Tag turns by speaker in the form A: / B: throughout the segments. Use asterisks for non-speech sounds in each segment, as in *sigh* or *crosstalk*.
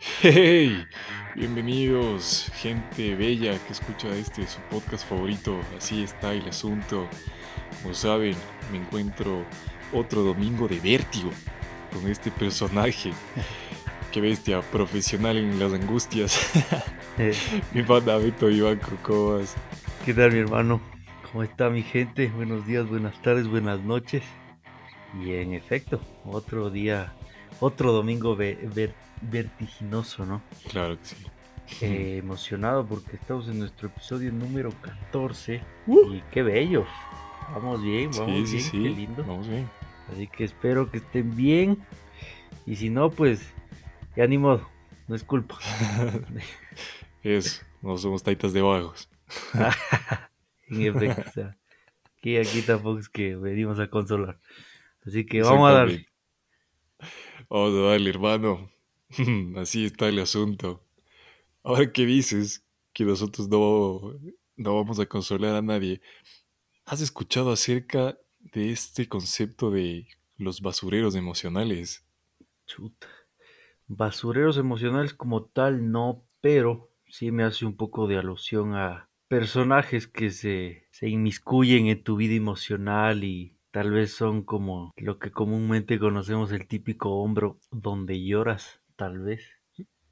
A: Hey, bienvenidos, gente bella que escucha este su podcast favorito. Así está el asunto. Como saben, me encuentro otro domingo de vértigo con este personaje. Qué bestia, profesional en las angustias.
B: Eh, *laughs*
A: Mi pana Beto Iván Cocobas.
B: ¿Qué tal mi hermano? ¿Cómo está mi gente? Buenos días, buenas tardes, buenas noches. Y en efecto, otro día, otro domingo ver- vertiginoso, ¿no?
A: Claro que sí.
B: Eh, emocionado porque estamos en nuestro episodio número 14
A: Uh.
B: y qué bello. Vamos bien, vamos
A: Sí,
B: bien,
A: sí.
B: qué lindo.
A: Vamos bien.
B: Así que espero que estén bien. Y si no, pues ya ni modo, no es culpa. *laughs*
A: Eso, no somos taitas de vagos. *laughs*
B: En efecto, aquí, aquí tampoco es que venimos a consolar. Así que vamos a darle.
A: Vamos a darle, hermano. *laughs* Así está el asunto. Ahora que dices que nosotros no, no vamos a consolar a nadie, ¿has escuchado acerca de este concepto de los basureros emocionales?
B: Chuta. Basureros emocionales como tal, no, pero sí me hace un poco de alusión a personajes que se, se inmiscuyen en tu vida emocional y tal vez son como lo que comúnmente conocemos el típico hombro donde lloras, tal vez.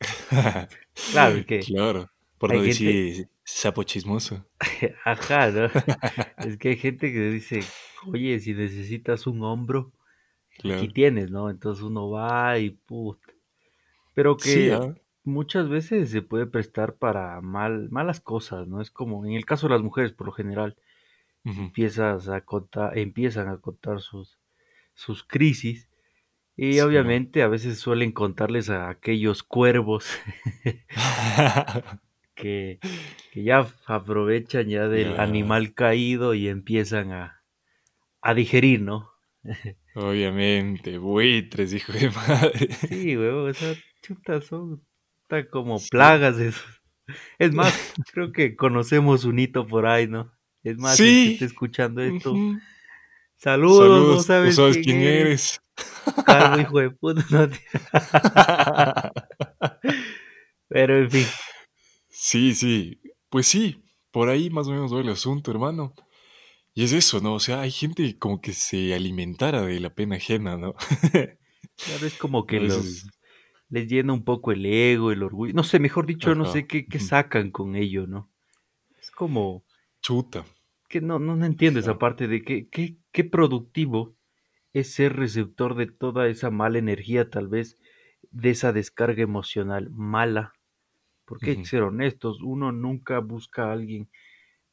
B: *laughs* Claro, que
A: Claro, por no
B: gente,
A: decir sapo chismoso. *laughs*
B: ajá, ¿no? *laughs* Es que hay gente que dice, oye, si necesitas un hombro, aquí tienes, ¿no? Entonces uno va y put. Pero
A: Sí,
B: que
A: ¿ah?
B: muchas veces se puede prestar para mal, malas cosas, ¿no? Es como en el caso de las mujeres, por lo general, empiezas a contar, empiezan a contar sus, sus crisis y obviamente a veces suelen contarles a aquellos cuervos *laughs* *laughs* que, que ya aprovechan ya del animal caído y empiezan a, a digerir, ¿no? *laughs*
A: obviamente, buitres, hijo de madre.
B: Sí, huevo, esas chutas son tan como
A: Sí.
B: plagas esos. Es más, creo que conocemos un hito por ahí, ¿no? Es más,
A: Sí.
B: esté escuchando esto, saludos, no
A: Saludos, tú
B: sabes quién eres. Calvo hijo de puta, no te- *laughs* Pero en fin,
A: Sí, sí, pues sí, por ahí más o menos va el asunto, hermano. Y es eso, ¿no? O sea, hay gente como que se alimentara de la pena ajena, ¿no? *laughs*
B: claro, es como que los les llena un poco el ego, el orgullo. No sé, mejor dicho, no
A: ajá,
B: sé qué, qué sacan con ello, ¿no? Es como
A: chuta,
B: que no, no, no entiendo esa
A: ajá,
B: parte de que, qué, qué productivo es ser receptor de toda esa mala energía, tal vez, de esa descarga emocional mala. Porque hay que
A: ujú,
B: ser honestos, uno nunca busca a alguien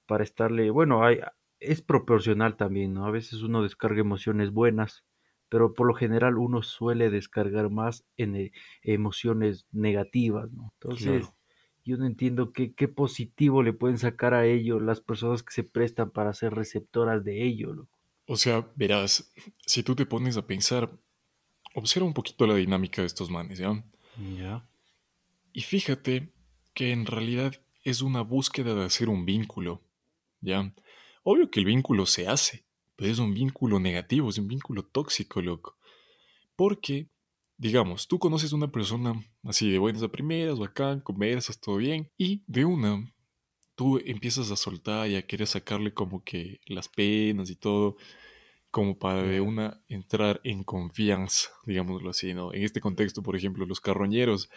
B: para estarle, bueno, hay, es proporcional también, ¿no? A veces uno descarga emociones buenas, pero por lo general uno suele descargar más en emociones negativas, ¿no? Entonces,
A: claro.
B: yo no entiendo qué, qué positivo le pueden sacar a ello las personas que se prestan para ser receptoras de ello, loco.
A: O sea, verás, si tú te pones a pensar, observa un poquito la dinámica de estos manes, ¿ya?
B: Ya.
A: Y fíjate que en realidad es una búsqueda de hacer un vínculo, ¿ya? Obvio que el vínculo se hace, pero es un vínculo negativo, es un vínculo tóxico, loco. Porque, digamos, tú conoces a una persona así de buenas a primeras, bacán, conversas, todo bien, y de una, tú empiezas a soltar y a querer sacarle como que las penas y todo, como para de una entrar en confianza, digámoslo así, ¿no? En este contexto, por ejemplo, los carroñeros,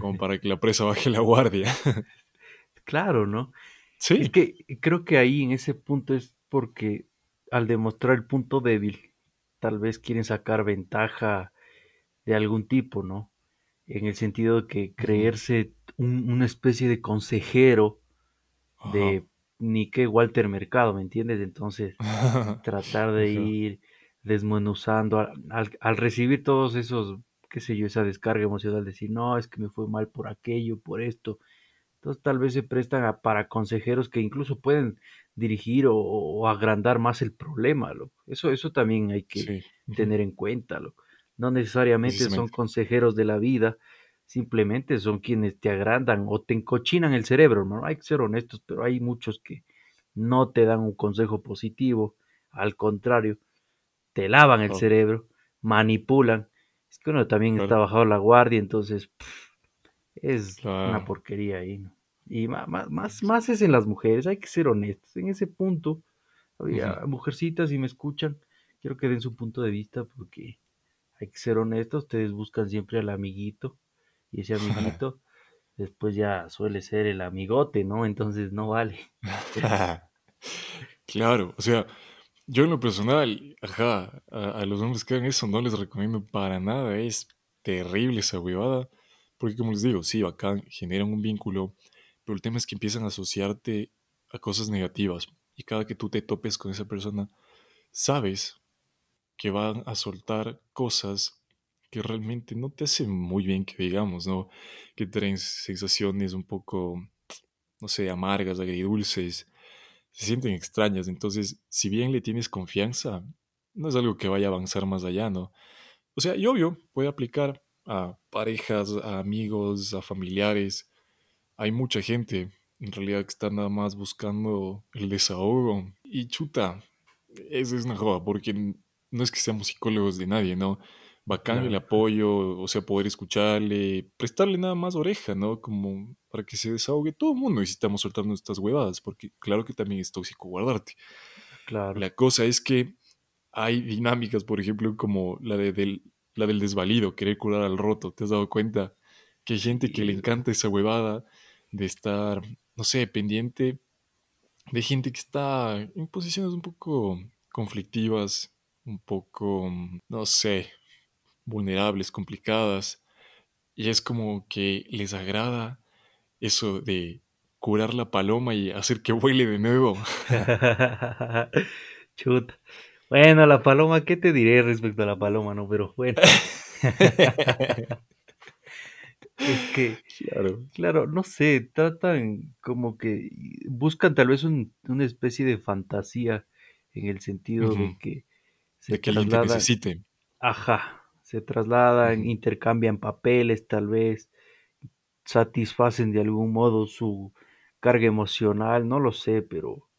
A: como *laughs* para que la presa baje la guardia. *laughs*
B: Claro, ¿no? Es
A: Sí.
B: que creo que ahí en ese punto es porque al demostrar el punto débil, tal vez quieren sacar ventaja de algún tipo, ¿no? En el sentido de que creerse un- una especie de consejero. De ni que Walter Mercado, ¿me entiendes? Entonces, *laughs* tratar de ir desmenuzando al, al- al recibir todos esos, qué sé yo, esa descarga emocional, decir, no, es que me fue mal por aquello, por esto. Entonces tal vez se prestan a- para consejeros que incluso pueden dirigir o, o agrandar más el problema, loco. Eso, eso también hay que
A: Sí.
B: Tener en cuenta, loco. No necesariamente son consejeros de la vida, simplemente son quienes te agrandan o te encochinan el cerebro, ¿no? Hay que ser honestos, pero hay muchos que no te dan un consejo positivo, al contrario, te lavan el cerebro, manipulan. Es que uno también está bajado la guardia, entonces Es una porquería ahí, ¿no? Y más, más, es en las mujeres, hay que ser honestos. En ese punto, había mujercitas, si me escuchan, quiero que den su punto de vista porque hay que ser honestos. Ustedes buscan siempre al amiguito y ese *laughs* amiguito después ya suele ser el amigote, ¿no? Entonces no vale. *laughs* *laughs*
A: Claro, o sea, yo en lo personal, ajá, a, a los hombres que hagan eso no les recomiendo para nada, es terrible esa huevada, porque como les digo, sí, bacán, generan un vínculo, pero el tema es que empiezan a asociarte a cosas negativas y cada que tú te topes con esa persona, sabes que van a soltar cosas que realmente no te hacen muy bien, que digamos, ¿no? Que traen sensaciones un poco, no sé, amargas, agridulces, se sienten extrañas. Entonces, si bien le tienes confianza, no es algo que vaya a avanzar más allá, ¿no? O sea, y obvio, puede aplicar a parejas, a amigos, a familiares. Hay mucha gente, en realidad, que está nada más buscando el desahogo. Y chuta, eso es una joda, porque no es que seamos psicólogos de nadie, ¿no? Bacán el apoyo, o sea, poder escucharle, prestarle nada más oreja, ¿no? Como para que se desahogue todo el mundo necesitamos soltar nuestras huevadas, porque claro que también es tóxico guardarte.
B: claro.
A: La cosa es que hay dinámicas, por ejemplo, como la, de, del, la del desvalido, querer curar al roto. ¿Te has dado cuenta que hay gente que le encanta esa huevada de estar, no sé, pendiente de gente que está en posiciones un poco conflictivas, un poco, no sé, vulnerables, complicadas? Y es como que les agrada eso de curar la paloma y hacer que vuele de nuevo. *laughs*
B: Chuta. Bueno, la paloma, ¿qué te diré respecto a la paloma, no? Pero bueno. *laughs* Es que,
A: claro.
B: claro, no sé, tratan como que buscan tal vez un- una especie de fantasía en el sentido de que se
A: De que alguien te necesite.
B: ajá, se trasladan, intercambian papeles tal vez, satisfacen de algún modo su carga emocional, no lo sé, pero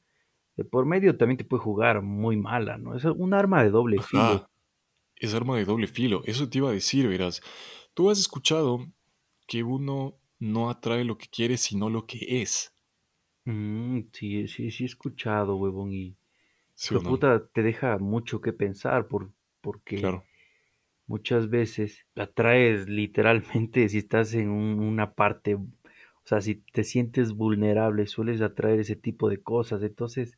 B: de por medio también te puede jugar muy mala, ¿no? Es un arma de doble filo.
A: Es arma de doble filo. Eso te iba a decir, verás. Tú has escuchado que uno no atrae lo que quiere, sino lo que es.
B: Mm, sí, sí, sí he escuchado, huevón, y
A: ¿Sí no?
B: puta, te deja mucho que pensar por, porque
A: Claro.
B: Muchas veces la traes literalmente si estás en un- una parte, o sea, si te sientes vulnerable, sueles atraer ese tipo de cosas. Entonces,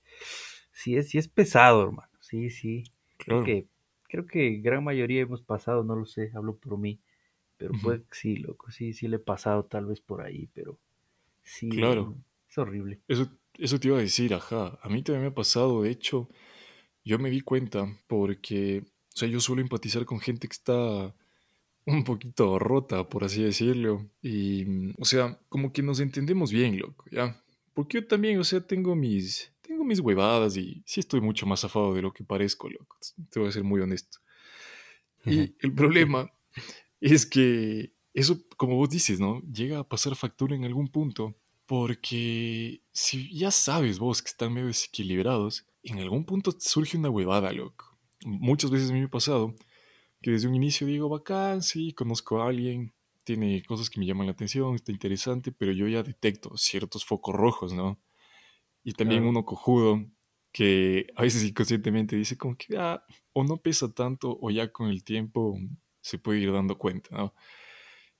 B: sí es, sí es pesado, hermano. Sí, sí. Creo que, creo que gran mayoría hemos pasado, no lo sé, hablo por mí, pero pues sí, loco, sí, sí le he pasado tal vez por ahí, pero sí,
A: Claro.
B: es horrible.
A: Eso, eso te iba a decir, ajá. A mí también me ha pasado, de hecho, yo me di cuenta porque, o sea, yo suelo empatizar con gente que está un poquito rota, por así decirlo. Y, mm, o sea, como que nos entendemos bien, loco, ¿ya? Porque yo también, o sea, tengo mis, tengo mis huevadas y sí estoy mucho más zafado de lo que parezco, loco. Te voy a ser muy honesto. Y el problema es que eso, como vos dices, ¿no? Llega a pasar factura en algún punto porque si ya sabes vos que están medio desequilibrados, en algún punto surge una huevada, loco. Muchas veces a mí me ha pasado que desde un inicio digo, bacán, sí, conozco a alguien, tiene cosas que me llaman la atención, está interesante, pero yo ya detecto ciertos focos rojos, ¿no? Y también
B: Claro.
A: uno cojudo que a veces inconscientemente dice como que ah, o no pesa tanto o ya con el tiempo se puede ir dando cuenta, ¿no?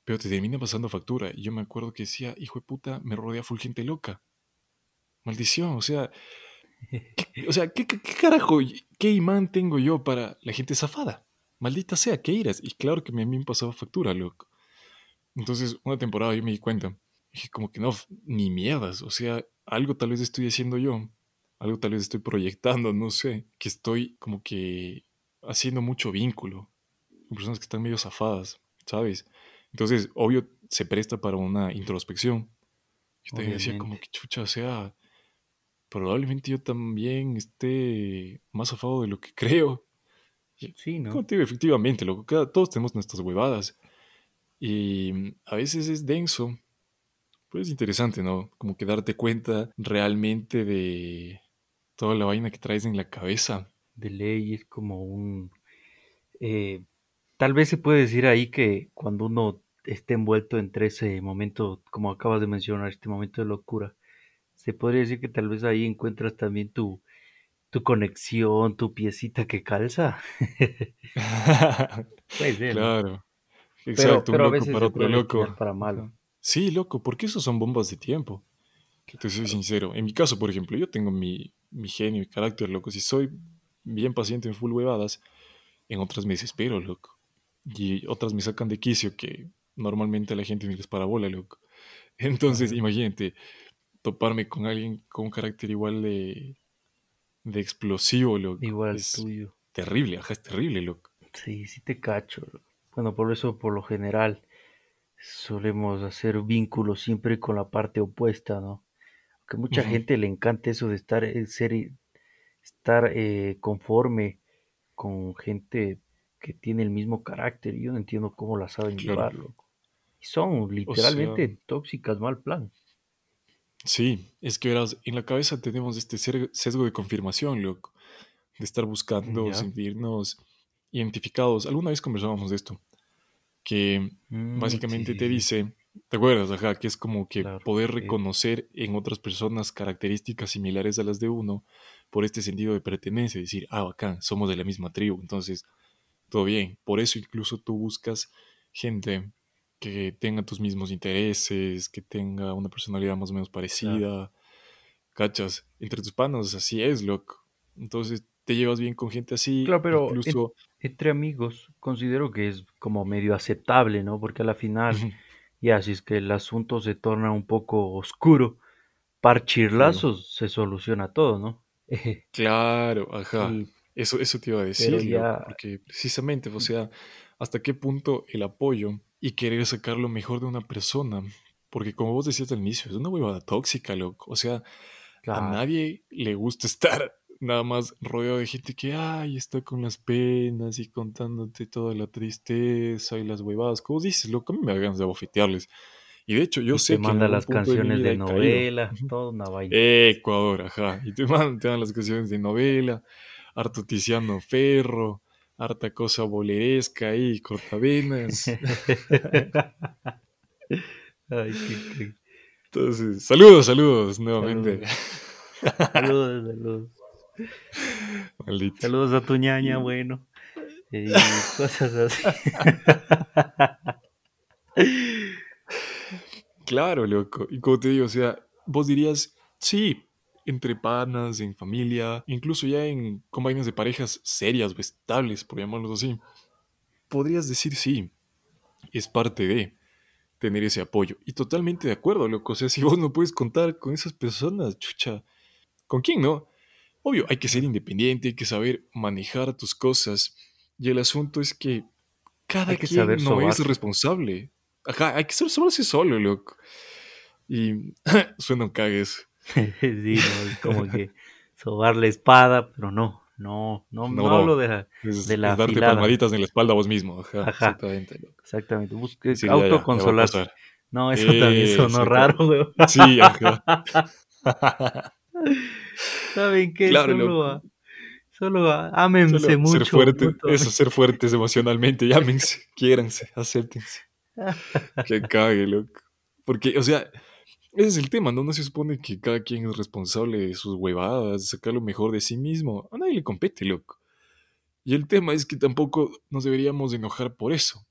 A: Pero te termina pasando factura. Y yo me acuerdo que decía, hijo de puta, me rodea full gente loca. Maldición, o sea, ¿qué, *laughs* o sea, ¿qué, qué, qué carajo, qué imán tengo yo para la gente zafada? Maldita sea, qué iras. Y claro que a mí me pasaba factura, loco. Entonces, una temporada yo me di cuenta. Dije, como que no, ni mierdas. O sea, algo tal vez estoy haciendo yo. Algo tal vez estoy proyectando, no sé. Que estoy como que haciendo mucho vínculo con personas que están medio zafadas, ¿sabes? Entonces, obvio, se presta para una introspección. Yo también decía como que chucha, o sea, probablemente yo también esté más zafado de lo que *laughs* creo.
B: Sí, ¿no?
A: como te digo, efectivamente, loco, cada, todos tenemos nuestras huevadas. Y a veces es denso, pues es interesante, ¿no? Como que darte cuenta realmente de toda la vaina que traes en la cabeza.
B: De ley es como un... eh, tal vez se puede decir ahí que cuando uno esté envuelto entre ese momento, como acabas de mencionar, este momento de locura. Se podría decir que tal vez ahí encuentras también tu, tu conexión, tu piecita que calza. *laughs* Puede ser, ¿no?
A: Claro,
B: Pero,
A: exacto, un
B: pero a
A: loco
B: veces
A: para otro loco.
B: para malo.
A: Sí, loco, porque esos son bombas de tiempo. Te soy
B: Claro,
A: sincero. En mi caso, por ejemplo, yo tengo mi, mi genio y carácter, loco. Si soy bien paciente en full huevadas, en otras me desespero, loco. Y otras me sacan de quicio que normalmente a la gente ni les para bola, loco. *laughs* Entonces,
B: claro.
A: imagínate, toparme con alguien con un carácter igual de, de explosivo, loco.
B: Igual al
A: Es
B: tuyo.
A: terrible, ajá, es terrible, loco.
B: Sí, sí te cacho. Bueno, por eso, por lo general, solemos hacer vínculos siempre con la parte opuesta, ¿no? Que mucha gente le encanta eso de estar, eh, ser, estar eh, conforme con gente que tiene el mismo carácter. y Yo no entiendo cómo la saben
A: claro.
B: llevar, loco. Y son
A: O sea,
B: literalmente tóxicas, mal plan.
A: Sí, es que verás, en la cabeza tenemos este sesgo de confirmación, loco. De estar buscando sentirnos identificados. Alguna vez conversábamos de esto. que
B: Mm,
A: básicamente
B: sí,
A: te dice, ¿te acuerdas? Ajá, que es como que
B: Claro.
A: poder
B: Sí,
A: reconocer en otras personas características similares a las de uno por este sentido de pertenencia, decir, ah, bacán, somos de la misma tribu, entonces, todo bien. Por eso incluso tú buscas gente que tenga tus mismos intereses, que tenga una personalidad más o menos
B: claro.
A: parecida, cachas, entre tus panos, así es, loco. Entonces, te llevas bien con gente así,
B: Claro, pero en-
A: incluso...
B: entre amigos considero que es como medio aceptable, ¿no? Porque a la final, ya si es que el asunto se torna un poco oscuro, parchirlazos se soluciona todo, ¿no? *laughs*
A: Claro, ajá.
B: sí,
A: Eso, eso te iba a decir,
B: ya,
A: porque precisamente, o sea, hasta qué punto el apoyo y querer sacar lo mejor de una persona, porque como vos decías al inicio, es una huevada tóxica, loco. O sea, a nadie le gusta *laughs* estar nada más rodeado de gente que, ay, está con las penas y contándote toda la tristeza y las huevadas. Como dices, loco, a mí me da ganas de abofetearles. Y de hecho, yo
B: y te
A: sé que en
B: manda las
A: de
B: canciones de
A: caído.
B: novela, toda una vaina.
A: Ecuador, ajá. Y te *laughs* mandan, te dan las canciones de novela, harto Tiziano Ferro, harta cosa boleresca ahí, cortavenas. *laughs*
B: Ay, qué, qué-
A: Entonces, saludos, saludos nuevamente.
B: Saludos, *laughs* saludos, saludos.
A: Maldito.
B: Saludos a tu ñaña,
A: Y-
B: bueno, y cosas así. *laughs*
A: Claro, loco. Y como te digo, o sea, vos dirías, sí, entre panas, en familia, incluso ya en con vainas de parejas serias o estables, por llamarlos así. Podrías decir sí, es parte de. tener ese apoyo. Y totalmente de acuerdo, loco. O sea, si vos no puedes contar con esas personas, chucha, ¿con quién no? Obvio, hay que ser independiente, hay que saber manejar tus cosas. Y el asunto es que cada
B: que saber
A: quien no es responsable. Ajá, hay que ser sobarse solo, loco. Y *laughs* suena un cague eso. *laughs*
B: Sí, *laughs* no, es como que sobar la espada, pero no, no, no, no hablo
A: No,
B: de la, de la
A: es darte
B: afilada.
A: palmaditas en la espalda a vos mismo. Ajá,
B: Ajá,
A: exactamente,
B: exactamente. Busque
A: Decir, ya, ya, ya va a
B: autoconsolarse.
A: pasar.
B: No, eso también
A: Eh,
B: sonó raro, *laughs* weón.
A: Sí, ajá.
B: ¿Saben qué?
A: claro,
B: Solo, a- solo a- ámense
A: Solo ser
B: mucho
A: fuerte, eso, ser fuertes emocionalmente, llámense, quiéranse, acéptense. Que cague, loco. Porque, o sea, ese es el tema, ¿no? No se supone que cada quien es responsable de sus huevadas, de sacar lo mejor de sí mismo. A nadie le compete, loco. Y el tema es que tampoco nos deberíamos enojar por eso.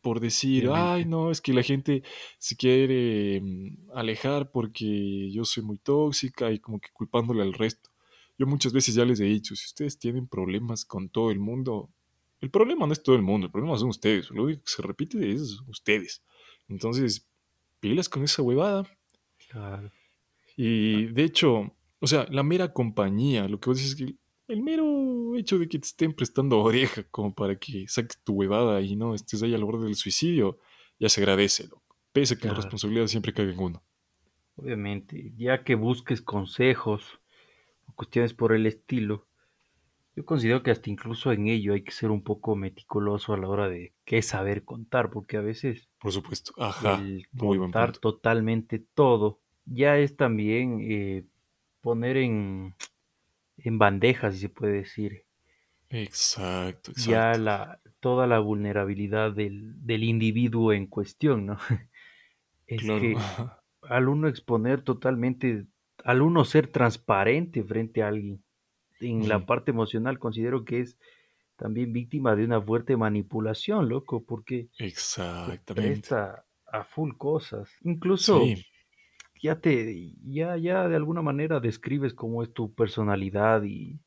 A: Por decir, ay, no, es que la gente se quiere mm, alejar porque yo soy muy tóxica y como que culpándole al resto. Yo muchas veces ya les he dicho, si ustedes tienen problemas con todo el mundo, el problema no es todo el mundo, el problema son ustedes. Lo único que se repite es ustedes. Entonces, pilas con esa huevada.
B: Claro.
A: Y de hecho, o sea, la mera compañía, lo que vos dices es que el mero hecho de que te estén prestando oreja como para que saques tu huevada y no estés ahí al borde del suicidio, ya se agradece, loco. Pese a que la responsabilidad siempre cae en uno.
B: obviamente. Ya que busques consejos o cuestiones por el estilo, yo considero que hasta incluso en ello hay que ser un poco meticuloso a la hora de qué saber contar, porque a veces
A: Por supuesto. Ajá.
B: el
A: Muy
B: contar totalmente todo ya es también eh, poner en, en bandeja, si se puede decir,
A: Exacto,
B: ya
A: exacto.
B: la, toda la vulnerabilidad del, del individuo en cuestión, ¿no? *laughs* Es
A: Claro.
B: que al uno exponer totalmente, al uno ser transparente frente a alguien, en la parte emocional considero que es también víctima de una fuerte manipulación, loco, porque
A: Exactamente.
B: presta a full cosas. Incluso
A: Sí.
B: ya te, ya, ya de alguna manera describes cómo es tu personalidad y,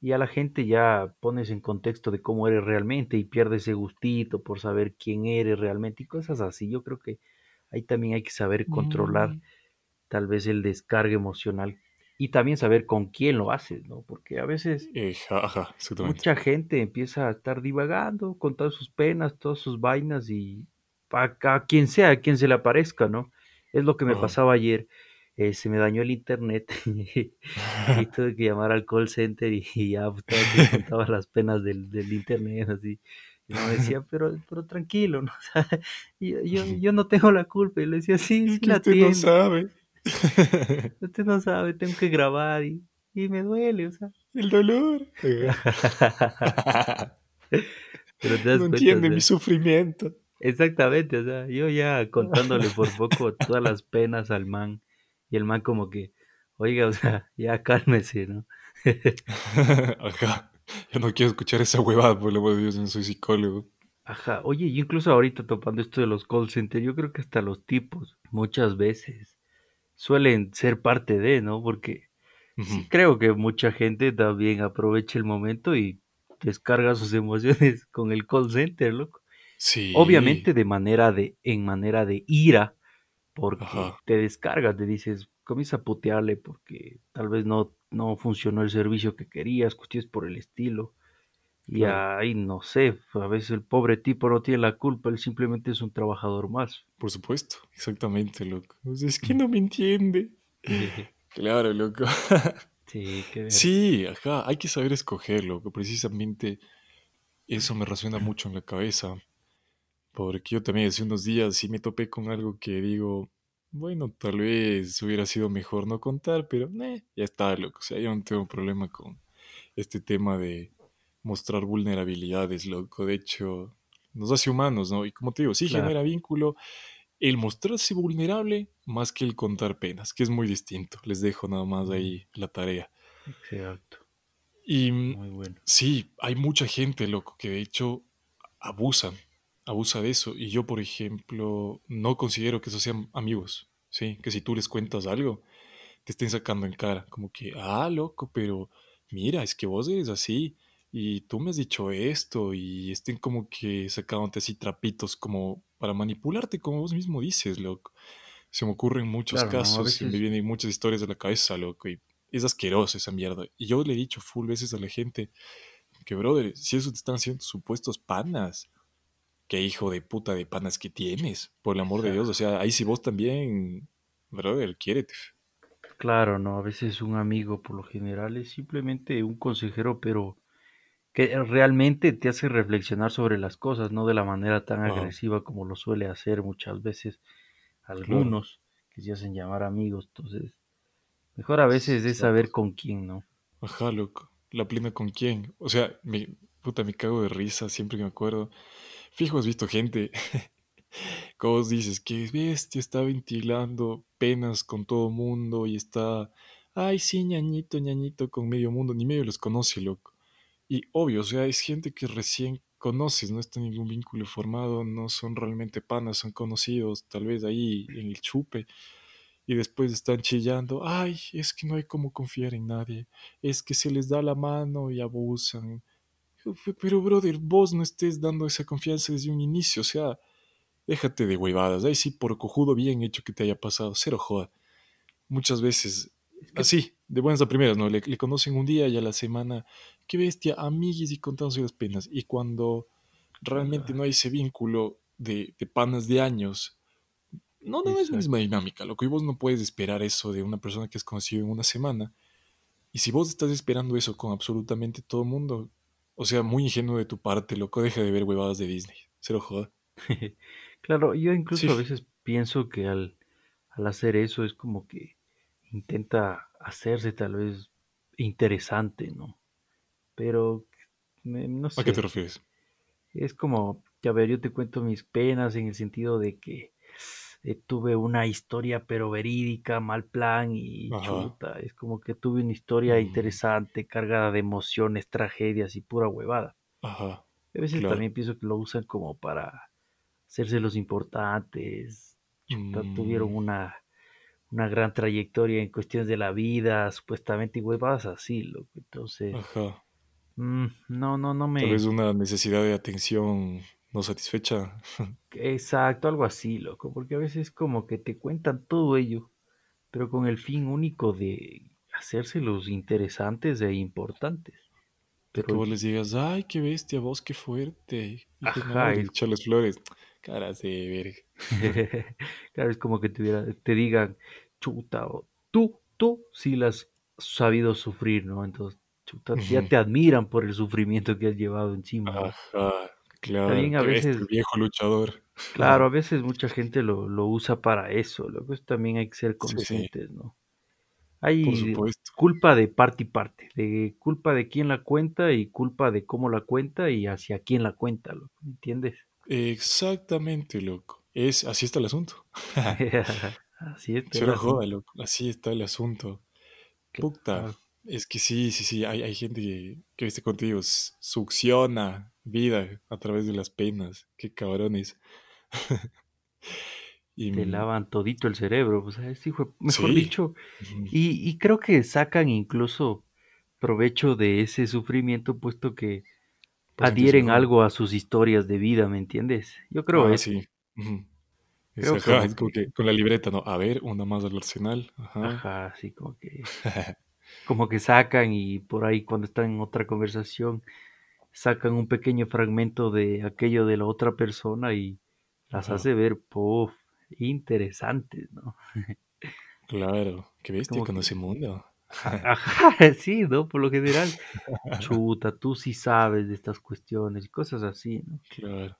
B: y a la gente ya pones en contexto de cómo eres realmente y pierdes ese gustito por saber quién eres realmente y cosas así. Yo creo que ahí también hay que saber controlar
A: Mm,
B: tal vez el descargue emocional y también saber con quién lo haces, ¿no? Porque a veces
A: eh, ja- ajá,
B: mucha gente empieza a estar divagando con todas sus penas, todas sus vainas y a, a quien sea, a quien se le aparezca, ¿no? Es lo que me
A: Ajá.
B: pasaba ayer. eh, se me dañó el internet *laughs* y *laughs* tuve que llamar al call center y, y ya pues, contaba las penas del, del internet, así. Y me decía, pero, pero tranquilo, ¿no? *laughs* O sea, yo, yo, yo no tengo la culpa. Y le decía, sí,
A: Es
B: sí
A: que
B: la
A: usted no sabe.
B: Usted no sabe, tengo que grabar y, y me duele, o sea.
A: El dolor. *laughs*
B: Pero te das
A: No entiende mi sufrimiento.
B: exactamente, o sea, yo ya contándole por poco todas las penas al man, y el man como que, oiga, o sea, ya cálmese, ¿no? *laughs*
A: Ajá. Yo no quiero escuchar esa huevada, por el amor de Dios, no soy psicólogo.
B: Ajá, oye, yo incluso ahorita topando esto de los call centers, yo creo que hasta los tipos muchas veces suelen ser parte de, ¿no? Porque sí creo que mucha gente también aprovecha el momento y descarga sus emociones *laughs* con el call center, loco.
A: Sí.
B: Obviamente de manera de, en manera de ira, porque
A: Ajá.
B: te descargas, te dices, comienza a putearle porque tal vez no, no funcionó el servicio que querías, cuestiones por el estilo. Y
A: Claro.
B: ahí no sé, a veces el pobre tipo no tiene la culpa, él simplemente es un trabajador más.
A: Por supuesto. Exactamente, loco. Es que no me entiende. *laughs* *laughs* Claro, loco. *laughs*
B: Sí.
A: Sí, ajá. Hay que saber escoger, loco. Precisamente eso me resuena mucho en la cabeza. Porque yo también hace unos días sí me topé con algo que digo, bueno, tal vez hubiera sido mejor no contar, pero eh, ya está, loco. O sea, yo no tengo problema con este tema de mostrar vulnerabilidades, loco. De hecho, nos hace humanos, ¿no? Y como te digo, sí
B: Claro,
A: genera vínculo el mostrarse vulnerable más que el contar penas, que es muy distinto. Les dejo nada más
B: mm,
A: ahí la tarea.
B: exacto,
A: Y mm,
B: muy bueno.
A: sí, hay mucha gente, loco, que de hecho abusan, abusa de eso. Y yo, por ejemplo, no considero que esos sean amigos, ¿sí? Que si tú les cuentas algo, te estén sacando en cara, como que, ah, loco, pero mira, es que vos eres así y tú me has dicho esto y estén como que sacándote así trapitos como para manipularte, como vos mismo dices, loco. Se me ocurren muchos
B: Claro, ¿no?
A: Casos, se me vienen muchas historias de la cabeza, loco, y es asqueroso esa mierda. Y yo le he dicho full veces a la gente que, brother, si eso te están haciendo supuestos panas, qué hijo de puta de panas que tienes, por el amor de Dios. O *laughs* sea, ahí si vos también, brother, quiérete.
B: Claro, ¿no? A veces un amigo por lo general es simplemente un consejero, pero que realmente te hace reflexionar sobre las cosas, no de la manera tan
A: Ajá,
B: agresiva como lo suele hacer muchas veces
A: claro.
B: algunos que se hacen llamar amigos. Entonces, mejor a veces es saber con quién, ¿no?
A: Ajá, loco. ¿La plena con quién? O sea, me, puta, me cago de risa siempre que me acuerdo. Fijo, has visto gente, *laughs* como vos dices, que bestia está ventilando penas con todo mundo y está, ay, sí, ñañito, ñañito con medio mundo, ni medio los conoce, loco. Y obvio, o sea, es gente que recién conoces, no está ningún vínculo formado, no son realmente panas, son conocidos, tal vez ahí en el chupe. y después están chillando, ay, es que no hay como confiar en nadie, es que se les da la mano y abusan. Pero, brother, vos no estés dando esa confianza desde un inicio, o sea, déjate de huevadas, ahí sí, por cojudo bien hecho que te haya pasado, cero joda. Muchas veces, así, de buenas a primeras, ¿no? Le, le conocen un día y a la semana, qué bestia, amiguis y contándose las penas. Y cuando realmente no hay ese vínculo de, de panas de años, no, no es la misma dinámica. Lo que vos no puedes esperar eso de una persona que has conocido en una semana. Y si vos estás esperando eso con absolutamente todo el mundo, o sea, muy ingenuo de tu parte, loco, deja de ver huevadas de Disney. Cero joda. *laughs*
B: Claro, yo
A: Sí,
B: incluso a veces pienso que al, al hacer eso es como que intenta hacerse tal vez interesante, ¿no? Pero me- no
A: ¿A qué te
B: sé.
A: refieres?
B: Es como, ya ver, yo te cuento mis penas en el sentido de que eh, tuve una historia pero verídica, mal plan y
A: Ajá.
B: chuta. Es como que tuve una historia
A: mm,
B: interesante, cargada de emociones, tragedias y pura huevada.
A: ajá.
B: A veces
A: Claro.
B: también pienso que lo usan como para hacerse los importantes. Chuta, tuvieron
A: mm,
B: una, una gran trayectoria en cuestiones de la vida, supuestamente, y huevadas así, loco. Entonces,
A: ajá.
B: mm, no, no, no
A: Tal vez
B: me...
A: una necesidad de atención no satisfecha. *laughs*
B: Exacto, algo así, loco, porque a veces como que te cuentan todo ello, pero con el fin único de hacerse los interesantes e importantes.
A: De que
B: Pero,
A: vos les digas, ay, qué bestia, vos, qué fuerte. De
B: ajá,
A: madre, y
B: es,
A: echarles flores. Caras de verga. *laughs*
B: claro, es como que tuviera, te digan, chuta, o tú, tú sí las has sabido sufrir, ¿no? Entonces, chuta, ya te admiran por el sufrimiento que has llevado encima, ¿no?
A: Ajá, claro,
B: También a veces,
A: viejo luchador.
B: claro, a *laughs* veces mucha gente lo, lo usa para eso, luego también hay que ser
A: Sí, sí,
B: conscientes, ¿no? Hay culpa de parte y parte, de culpa de quién la cuenta y culpa de cómo la cuenta y hacia quién la cuenta, ¿lo entiendes?
A: Exactamente, loco. Es, así está el asunto. *laughs*
B: Así es, es
A: Cero
B: así,
A: joda, loco. Así está el asunto. Puta. Es que sí, sí, sí. Hay, hay gente que, que viste contigo, succiona vida a través de las penas. Qué cabrones. *laughs* Y
B: te lavan todito el cerebro, o sea, es hijo, mejor
A: sí,
B: dicho, y, y creo que sacan incluso provecho de ese sufrimiento, puesto que adhieren algo a sus historias de vida, ¿me entiendes? Yo creo
A: Ah,
B: eso,
A: sí. Es, ajá,
B: como
A: es como
B: que,
A: con la libreta, ¿no? A ver, una más al arsenal. Ajá.
B: ajá, así como que, *laughs* como que sacan y por ahí cuando están en otra conversación sacan un pequeño fragmento de aquello de la otra persona y las hace ver, puff, interesantes, ¿no?
A: Claro. Qué
B: Es
A: bestia con
B: que,
A: ese mundo. *laughs*
B: ajá, *laughs* sí, ¿no? Por lo general, chuta, tú sí sabes de estas cuestiones y cosas así, ¿no?
A: Claro.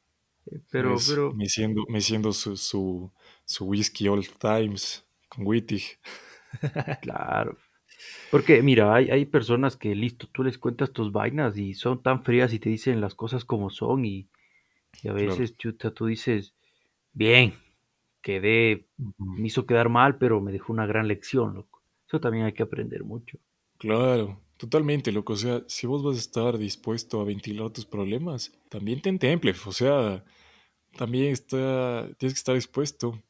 B: Pero,
A: Es
B: pero,
A: meciendo, meciendo su, su, su whisky Old Times con Wittig. *laughs*
B: claro. Porque, mira, hay, hay personas que, listo, tú les cuentas tus vainas y son tan frías y te dicen las cosas como son y, y a
A: Claro.
B: veces, chuta, tú dices, bien, quedé, me hizo quedar mal, pero me dejó una gran lección, loco. Eso también hay que aprender mucho.
A: Claro, totalmente, loco. O sea, si vos vas a estar dispuesto a ventilar tus problemas, también ten temple. O sea, también está, tienes que estar dispuesto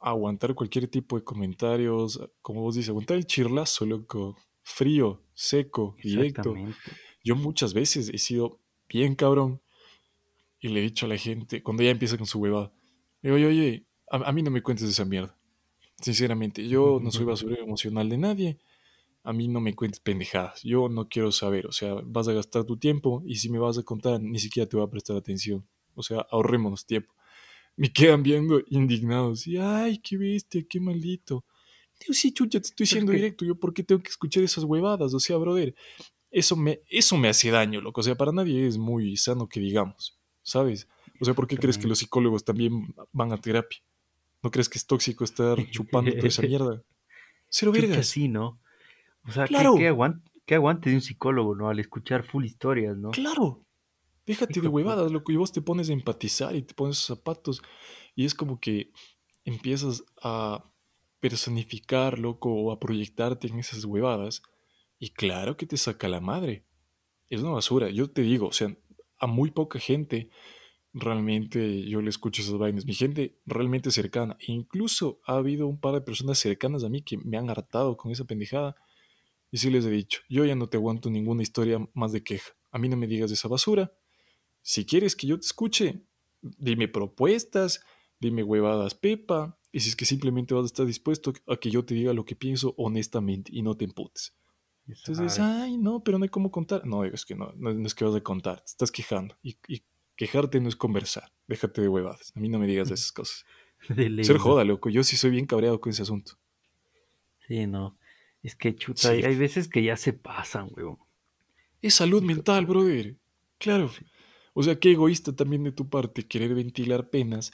A: a aguantar cualquier tipo de comentarios. Como vos dices, aguantar el chirlazo, loco. Frío, seco, directo. Yo muchas veces he sido bien cabrón y le he dicho a la gente, cuando ya empieza con su huevada, digo, oye, oye, a, a mí no me cuentes de esa mierda. Sinceramente, yo no soy basurero emocional de nadie. A mí no me cuentes pendejadas. Yo no quiero saber. O sea, vas a gastar tu tiempo y si me vas a contar, ni siquiera te voy a prestar atención. O sea, ahorrémonos tiempo. Me quedan viendo indignados. Y, ay, qué bestia, qué maldito. Digo, sí, chucha, te estoy siendo directo. Yo, ¿por qué tengo que escuchar esas huevadas? O sea, brother, eso me, eso me hace daño, loco. O sea, para nadie es muy sano que digamos, ¿sabes? O sea, ¿por qué crees que los psicólogos también van a terapia? ¿No crees que es tóxico estar chupando toda esa mierda? Cero vergas.
B: sí, ¿no? O sea, ¿qué, qué
A: Claro,
B: aguante, qué aguante de un psicólogo, ¿no? Al escuchar full historias, ¿no?
A: claro. Déjate de huevadas, loco, y vos te pones a empatizar y te pones sus zapatos y es como que empiezas a personificar, loco, o a proyectarte en esas huevadas y claro que te saca la madre. Es una basura, yo te digo, o sea, a muy poca gente realmente yo le escucho esas vainas, mi gente realmente cercana, e incluso ha habido un par de personas cercanas a mí que me han hartado con esa pendejada y sí les he dicho, yo ya no te aguanto ninguna historia más de queja, a mí no me digas de esa basura si quieres que yo te escuche, dime propuestas, dime huevadas Pepa, y si es que simplemente vas a estar dispuesto a que yo te diga lo que pienso honestamente y no te emputes. Entonces,
B: Exacto.
A: ay, no, pero no hay cómo contar. No, es que no, no, no es que vas a contar, te estás quejando. Y, y quejarte no es conversar, déjate de huevadas. A mí no me digas *laughs* esas cosas. Ser joda, loco, yo sí soy bien cabreado con ese asunto.
B: Sí, no. Es que chuta, hay,
A: Sí,
B: hay veces que ya se pasan, weón.
A: es salud mental, brother. Claro.
B: Sí,
A: O sea, qué egoísta también de tu parte querer ventilar penas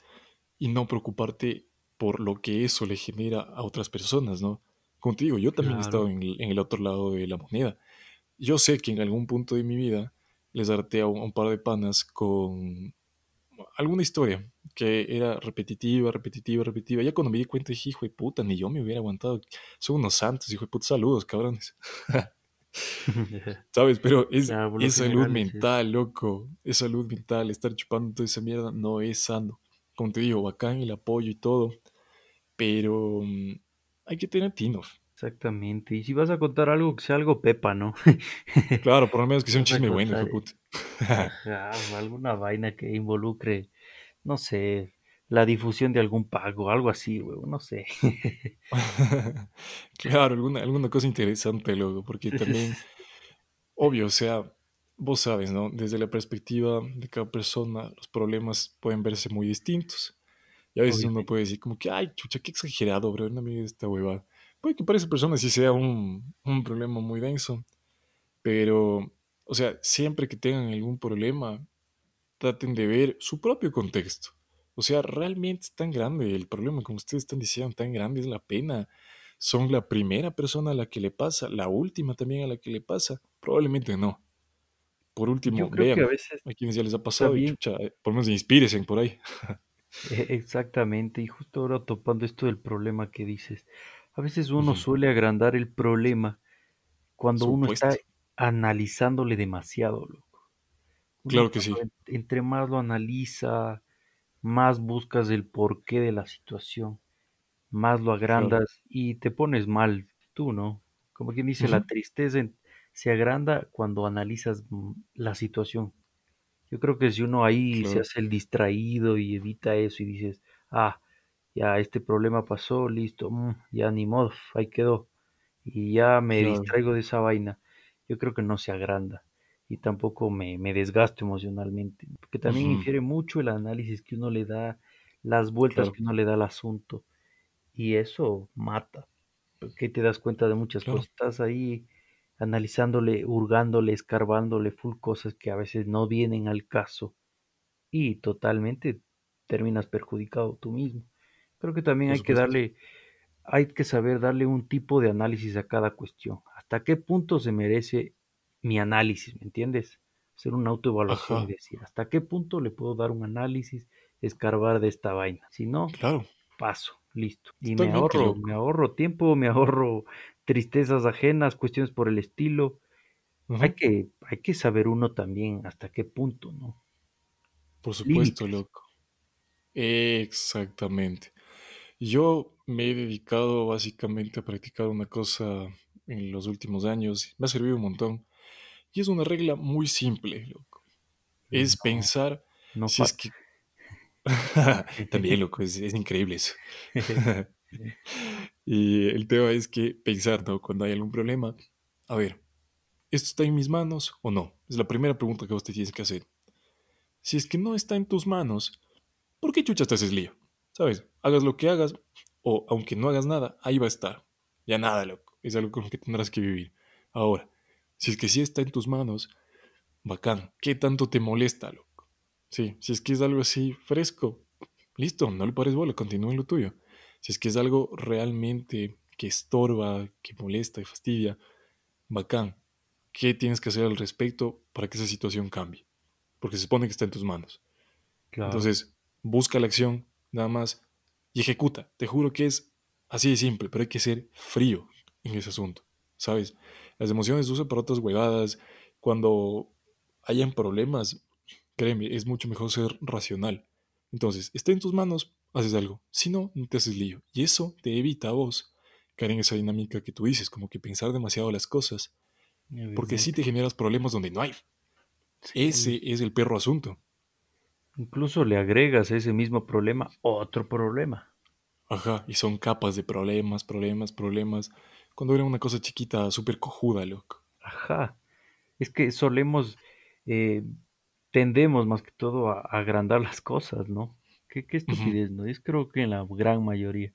A: y no preocuparte por lo que eso le genera a otras personas, ¿no? Como te digo, yo también he estado
B: claro.
A: en el, en el otro lado de la moneda. Yo sé que en algún punto de mi vida les harté a un, a un par de panas con alguna historia que era repetitiva, repetitiva, repetitiva. Ya cuando me di cuenta dije, hijo de puta, ni yo me hubiera aguantado. Son unos santos, hijo de puta, saludos, cabrones. *laughs* *laughs* *laughs* ¿Sabes? Pero es, salud
B: general
A: mental, loco. Es salud mental. Estar chupando toda esa mierda no es sano. Como te digo, bacán el apoyo y todo. Pero mm, hay que tener tino.
B: Exactamente. Y si vas a contar algo, que sea algo pepa, ¿no? *laughs*
A: Claro, por lo menos que sea un chisme bueno, hijo puta.
B: alguna vaina que involucre, no sé, la difusión de algún pago, algo así, güey, no sé. *laughs* *laughs*
A: Claro, alguna, alguna cosa interesante, loco. Porque también, obvio, o sea, vos sabes, ¿no? Desde la perspectiva de cada persona, los problemas pueden verse muy distintos. Y a veces uno puede decir como que, ay, chucha, qué exagerado, bro, no me digas esta huevada. Puede que para esa persona sí sea un, un problema muy denso, pero, o sea, siempre que tengan algún problema, traten de ver su propio contexto. O sea, realmente es tan grande el problema, como ustedes están diciendo, tan grande es la pena. Son la primera persona a la que le pasa, la última también a la que le pasa. Probablemente no. Por último,
B: que a
A: vean
B: veces
A: a quienes ya les ha pasado y chucha, eh, por lo menos inspírense por ahí. *laughs*
B: e- exactamente, y justo ahora topando esto del problema que dices, a veces uno suele agrandar el problema cuando uno está analizándole demasiado, loco. Uno
A: Claro que sí.
B: en- entre más lo analiza, más buscas el porqué de la situación, más lo agrandas y te pones mal tú, ¿no? Como quien dice, la tristeza se agranda cuando analizas mm, la situación. Yo creo que si uno ahí se hace el distraído y evita eso y dices, ah, ya este problema pasó, listo, mm, ya ni modo, ahí quedó, y ya me
A: claro.
B: distraigo de esa vaina, yo creo que no se agranda y tampoco me, me desgasto emocionalmente, porque también infiere mucho el análisis que uno le da, las vueltas
A: Claro,
B: que uno le da al asunto, y eso mata, porque te das cuenta de muchas
A: claro,
B: cosas, estás ahí analizándole, hurgándole, escarbándole full cosas que a veces no vienen al caso y totalmente terminas perjudicado tú mismo. Creo que también hay que darle, hay que saber darle un tipo de análisis a cada cuestión. ¿Hasta qué punto se merece mi análisis? ¿Me entiendes? Hacer una autoevaluación y decir, ¿hasta qué punto le puedo dar un análisis, escarbar de esta vaina? Si no,
A: claro,
B: paso, listo. Y me ahorro, me ahorro tiempo, me ahorro tristezas ajenas, cuestiones por el estilo. Hay que, hay que saber uno también hasta qué punto, ¿no?
A: Por supuesto,
B: Límites.
A: loco. Exactamente. Yo me he dedicado básicamente a practicar una cosa en los últimos años. Me ha servido un montón. Y es una regla muy simple, loco. Es
B: No,
A: pensar
B: no
A: si es que... *laughs* También, loco, es, es increíble eso. *laughs* *laughs* Y el tema es que pensar, ¿no? Cuando hay algún problema, a ver, ¿esto está en mis manos o no? Es la primera pregunta que vos te tienes que hacer. Si es que no está en tus manos, ¿por qué chuchas te haces lío? ¿Sabes? Hagas lo que hagas, o aunque no hagas nada, ahí va a estar. Ya nada, loco. Es algo con lo que tendrás que vivir. Ahora, si es que sí está en tus manos, bacán. ¿Qué tanto te molesta, loco? Sí, si es que es algo así fresco, listo, no le pares bola, continúa en lo tuyo. Si es que es algo realmente que estorba, que molesta y fastidia, bacán. ¿Qué tienes que hacer al respecto para que esa situación cambie? Porque se supone que está en tus manos.
B: Claro,
A: Entonces, busca la acción, nada más, y ejecuta. Te juro que es así de simple, pero hay que ser frío en ese asunto, ¿sabes? Las emociones se usan para otras huevadas. Cuando hayan problemas, créeme, es mucho mejor ser racional. Entonces, está en tus manos, haces algo. Si no, no te haces lío. Y eso te evita a vos caer en esa dinámica que tú dices, como que pensar demasiado las cosas, porque sí
B: obviamente.
A: te generas problemas donde no hay.
B: Sí,
A: Ese es el perro asunto.
B: incluso le agregas a ese mismo problema otro problema.
A: Ajá, y son capas de problemas, problemas, problemas. Cuando era una cosa chiquita, súper cojuda, loco.
B: Ajá. Es que solemos, eh, tendemos más que todo a, agrandar las cosas, ¿no? Qué, qué estupidez, ¿no? Es creo que en la gran mayoría.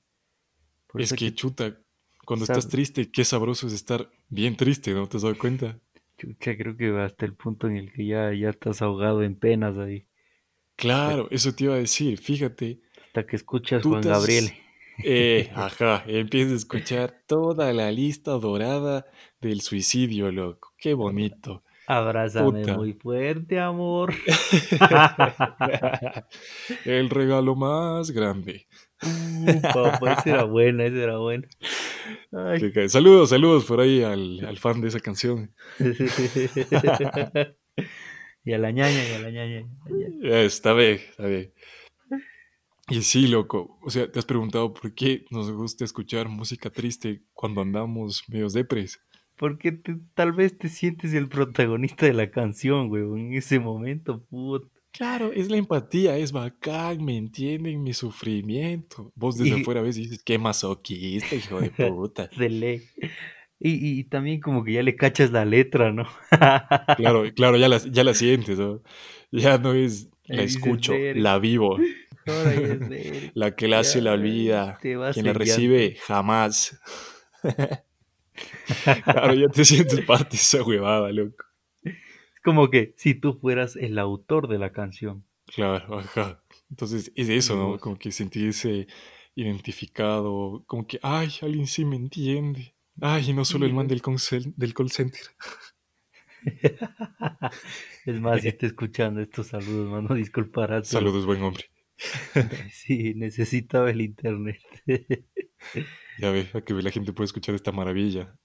B: Por
A: Es que
B: que
A: chuta, cuando estás triste, qué sabroso es estar bien triste, ¿no te has dado cuenta?
B: chucha, creo que hasta el punto en el que ya, ya estás ahogado en penas ahí.
A: Claro, eso te iba a decir, fíjate,
B: hasta que escuchas Juan
A: te
B: Gabriel.
A: Eh, ajá, empiezas a escuchar toda la lista dorada del suicidio, loco. Qué bonito.
B: Abrázame
A: Puta.
B: muy fuerte, amor. *laughs*
A: El regalo más grande.
B: Uh, papá, era buena, esa era buena. Ay.
A: Que cae. Saludos, saludos por ahí al, al fan de esa canción. *laughs*
B: y a la ñaña, y a la ñaña.
A: Ya, Está bien, está bien. Y sí, loco. O sea, te has preguntado por qué nos gusta escuchar música triste cuando andamos medios depres.
B: Porque te- tal vez te sientes el protagonista de la canción, güey, en ese momento, puta.
A: Claro, es la empatía, es bacán, me entienden mi sufrimiento. Vos desde
B: Y-
A: afuera ves y dices, qué masoquista, hijo de *laughs* puta.
B: Se lee. Y, y también como que ya le cachas la letra, ¿no?
A: Claro, *laughs* claro, ya la, ya la sientes, ¿no? Ya no es la escucho, la vivo.
B: Es de-
A: La que la hace la olvida. Quien la recibe, jamás. *laughs* Claro, ya te sientes parte de esa huevada, loco.
B: Es como que si tú fueras el autor de la canción.
A: Claro, ajá. Entonces es eso, ¿no? Como que sentirse identificado, como que, ay, alguien sí me entiende. Ay, y no solo el man del, call center. *laughs*
B: Es más, si *laughs* está escuchando estos saludos, mano, disculparás.
A: Saludos, buen hombre. *laughs*
B: Sí, necesitaba el internet. *laughs*
A: Ya ve, a que la gente puede escuchar esta maravilla.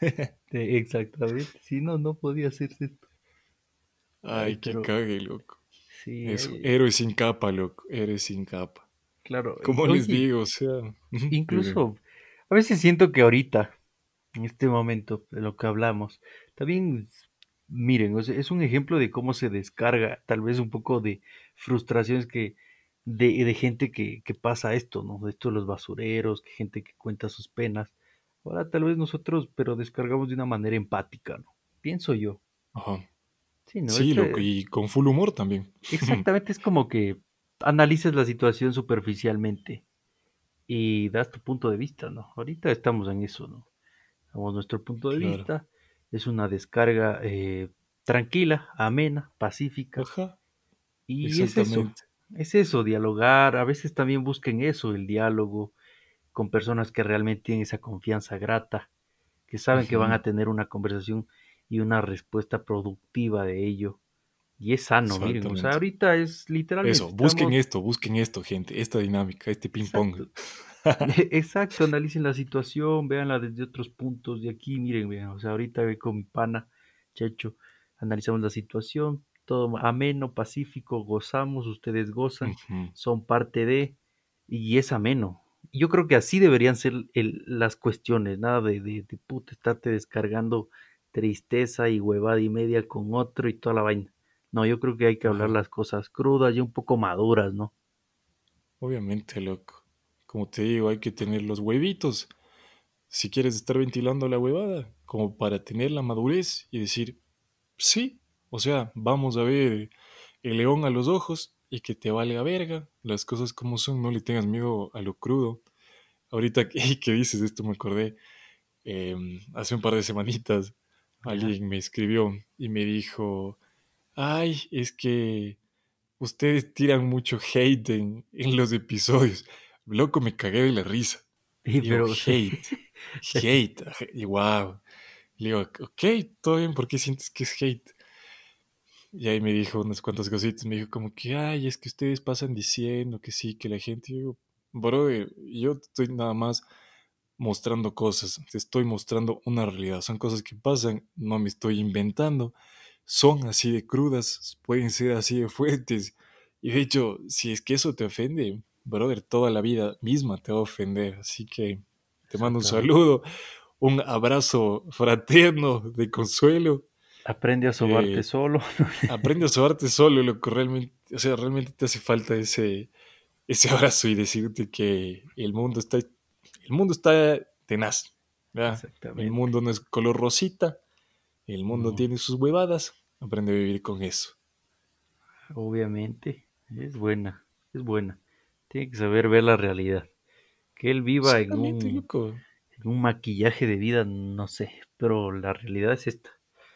A: *laughs*
B: Exactamente. Si no, no podía hacerse esto.
A: Ay, qué
B: pero-
A: cague, loco.
B: Sí,
A: Eso,
B: ay,
A: héroe sin capa, loco. Héroe sin capa.
B: claro.
A: Como les digo, o sea.
B: Incluso, a veces siento que ahorita, en este momento, de lo que hablamos, también, miren, o sea, es un ejemplo de cómo se descarga tal vez un poco de frustraciones que de, de gente que, que pasa esto, ¿no? De esto de los basureros, que gente que cuenta sus penas. Ahora tal vez nosotros, pero descargamos de una manera empática, ¿no? Pienso yo.
A: Ajá.
B: Sí, ¿no?
A: Sí,
B: Este-
A: loco, y con full humor también. *laughs*
B: Exactamente, es como que analices la situación superficialmente y das tu punto de vista, ¿no? Ahorita estamos en eso, ¿no? Damos nuestro punto de
A: Claro.
B: vista, es una descarga eh, tranquila, amena, pacífica,
A: Ajá,
B: y es eso. Es eso, dialogar, a veces también busquen eso, el diálogo con personas que realmente tienen esa confianza grata, que saben que van a tener una conversación y una respuesta productiva de ello. Y es sano, miren, o sea, ahorita es literalmente.
A: Eso, busquen esto, busquen esto, gente. Esta dinámica, este ping-pong. *laughs*
B: Exacto, analicen la situación, véanla desde otros puntos de aquí, miren, vean, o sea, ahorita ve con mi pana, Checho, analizamos la situación, todo ameno, pacífico, gozamos, ustedes gozan,
A: Ujú.
B: son parte de, y es ameno. Yo creo que así deberían ser el- las cuestiones, nada de, de, de puta, estarte descargando tristeza y huevada y media con otro y toda la vaina. No, yo creo que hay que hablar
A: Ajá.
B: las cosas crudas y un poco maduras, ¿no?
A: Obviamente, loco. Como te digo, hay que tener los huevitos. Si quieres estar ventilando la huevada, como para tener la madurez y decir, sí, o sea, vamos a ver el león a los ojos y que te valga verga, las cosas como son, no le tengas miedo a lo crudo. Ahorita que, *laughs* que dices esto me acordé, eh, hace un par de semanitas alguien me escribió y me dijo, ay, es que ustedes tiran mucho hate en, en los episodios. Loco, me cagué de la risa.
B: Y
A: hate, hate, y wow. Le digo, ok, todo bien, ¿por qué sientes que es hate? Y ahí me dijo unas cuantas cositas, me dijo como que, ay, es que ustedes pasan diciendo que sí, que la gente, y digo, brother, yo estoy nada más mostrando cosas, te estoy mostrando una realidad, son cosas que pasan, no me estoy inventando, son así de crudas, pueden ser así de fuertes, y de hecho, si es que eso te ofende, brother, toda la vida misma te va a ofender, así que te mando un saludo, un abrazo fraterno de consuelo,
B: aprende a sobarte
A: Eh,
B: solo. *laughs*
A: aprende a sobarte solo, lo que realmente, o sea, realmente te hace falta ese, ese *laughs* abrazo y decirte que el mundo está, el mundo está tenaz. El mundo no es color rosita, el mundo
B: No.
A: tiene sus huevadas, aprende a vivir con eso.
B: Obviamente, es buena, es buena. Tiene que saber ver la realidad. Que él viva en un,
A: loco.
B: en un maquillaje de vida, no sé, pero la realidad es esta.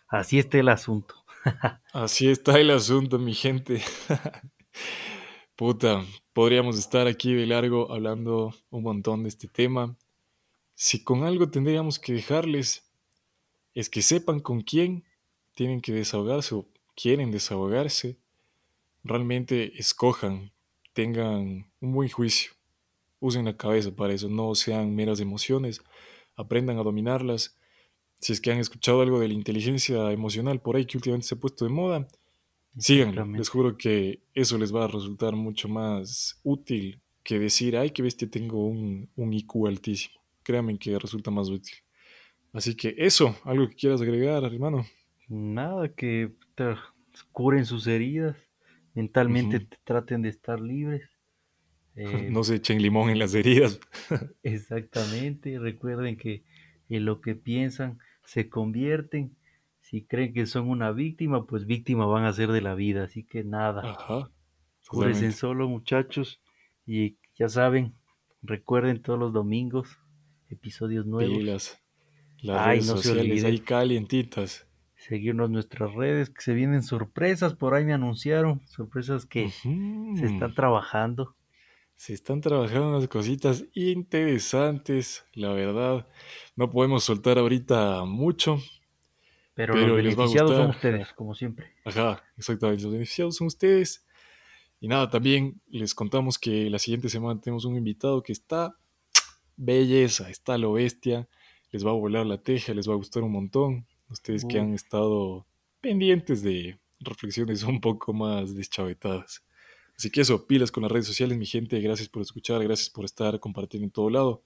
B: Así está el asunto. *laughs*
A: Así está el asunto, mi gente. *laughs* Puta, podríamos estar aquí de largo hablando un montón de este tema. Si con algo tendríamos que dejarles, es que sepan con quién tienen que desahogarse o quieren desahogarse, realmente escojan, tengan un buen juicio, usen la cabeza para eso, no sean meras emociones, aprendan a dominarlas. Si es que han escuchado algo de la inteligencia emocional por ahí que últimamente se ha puesto de moda, síganlo. Les juro que eso les va a resultar mucho más útil que decir, ay, qué bestia, tengo un, un IQ altísimo. Créanme que resulta más útil. Así que eso, algo que quieras agregar, hermano.
B: Nada, que puta, curen sus heridas, mentalmente
A: Ujú.
B: t- traten de estar libres. *laughs* eh,
A: No se echen limón en las heridas. *laughs*
B: exactamente, recuerden que en lo que piensan se convierten. Si creen que son una víctima, pues víctima van a ser de la vida. Así que nada,
A: Ajá,
B: cúrense solo, muchachos. Y ya saben, recuerden todos los domingos, episodios nuevos.
A: Pilas. Las
B: Ay,
A: redes
B: no se
A: sociales ahí calientitas.
B: seguirnos nuestras redes, que se vienen sorpresas, por ahí me anunciaron, sorpresas que se están trabajando,
A: Se están trabajando unas cositas interesantes, la verdad. No podemos soltar ahorita mucho,
B: pero los
A: les va a
B: beneficiados son ustedes, como siempre.
A: Ajá, exactamente. Los beneficiados son ustedes. Y nada, también les contamos que la siguiente semana tenemos un invitado que está belleza, está a lo bestia. Les va a volar la teja, les va a gustar un montón. Ustedes que
B: Uf,
A: han estado pendientes de reflexiones un poco más deschavetadas. Así que eso, pilas con las redes sociales, mi gente. Gracias por escuchar, gracias por estar compartiendo en todo lado.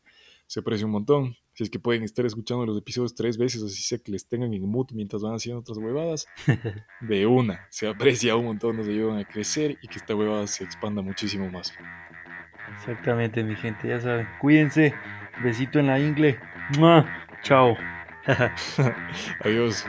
A: Se aprecia un montón. Si es que pueden estar escuchando los episodios tres veces, así sea que les tengan en mute mientras van haciendo otras huevadas, *laughs* de una. Se aprecia un montón, nos ayudan a crecer y que esta huevada se expanda muchísimo más.
B: exactamente, mi gente, ya saben. Cuídense, besito en la ingle. ¡Mua! Chao. *laughs* *laughs*
A: Adiós.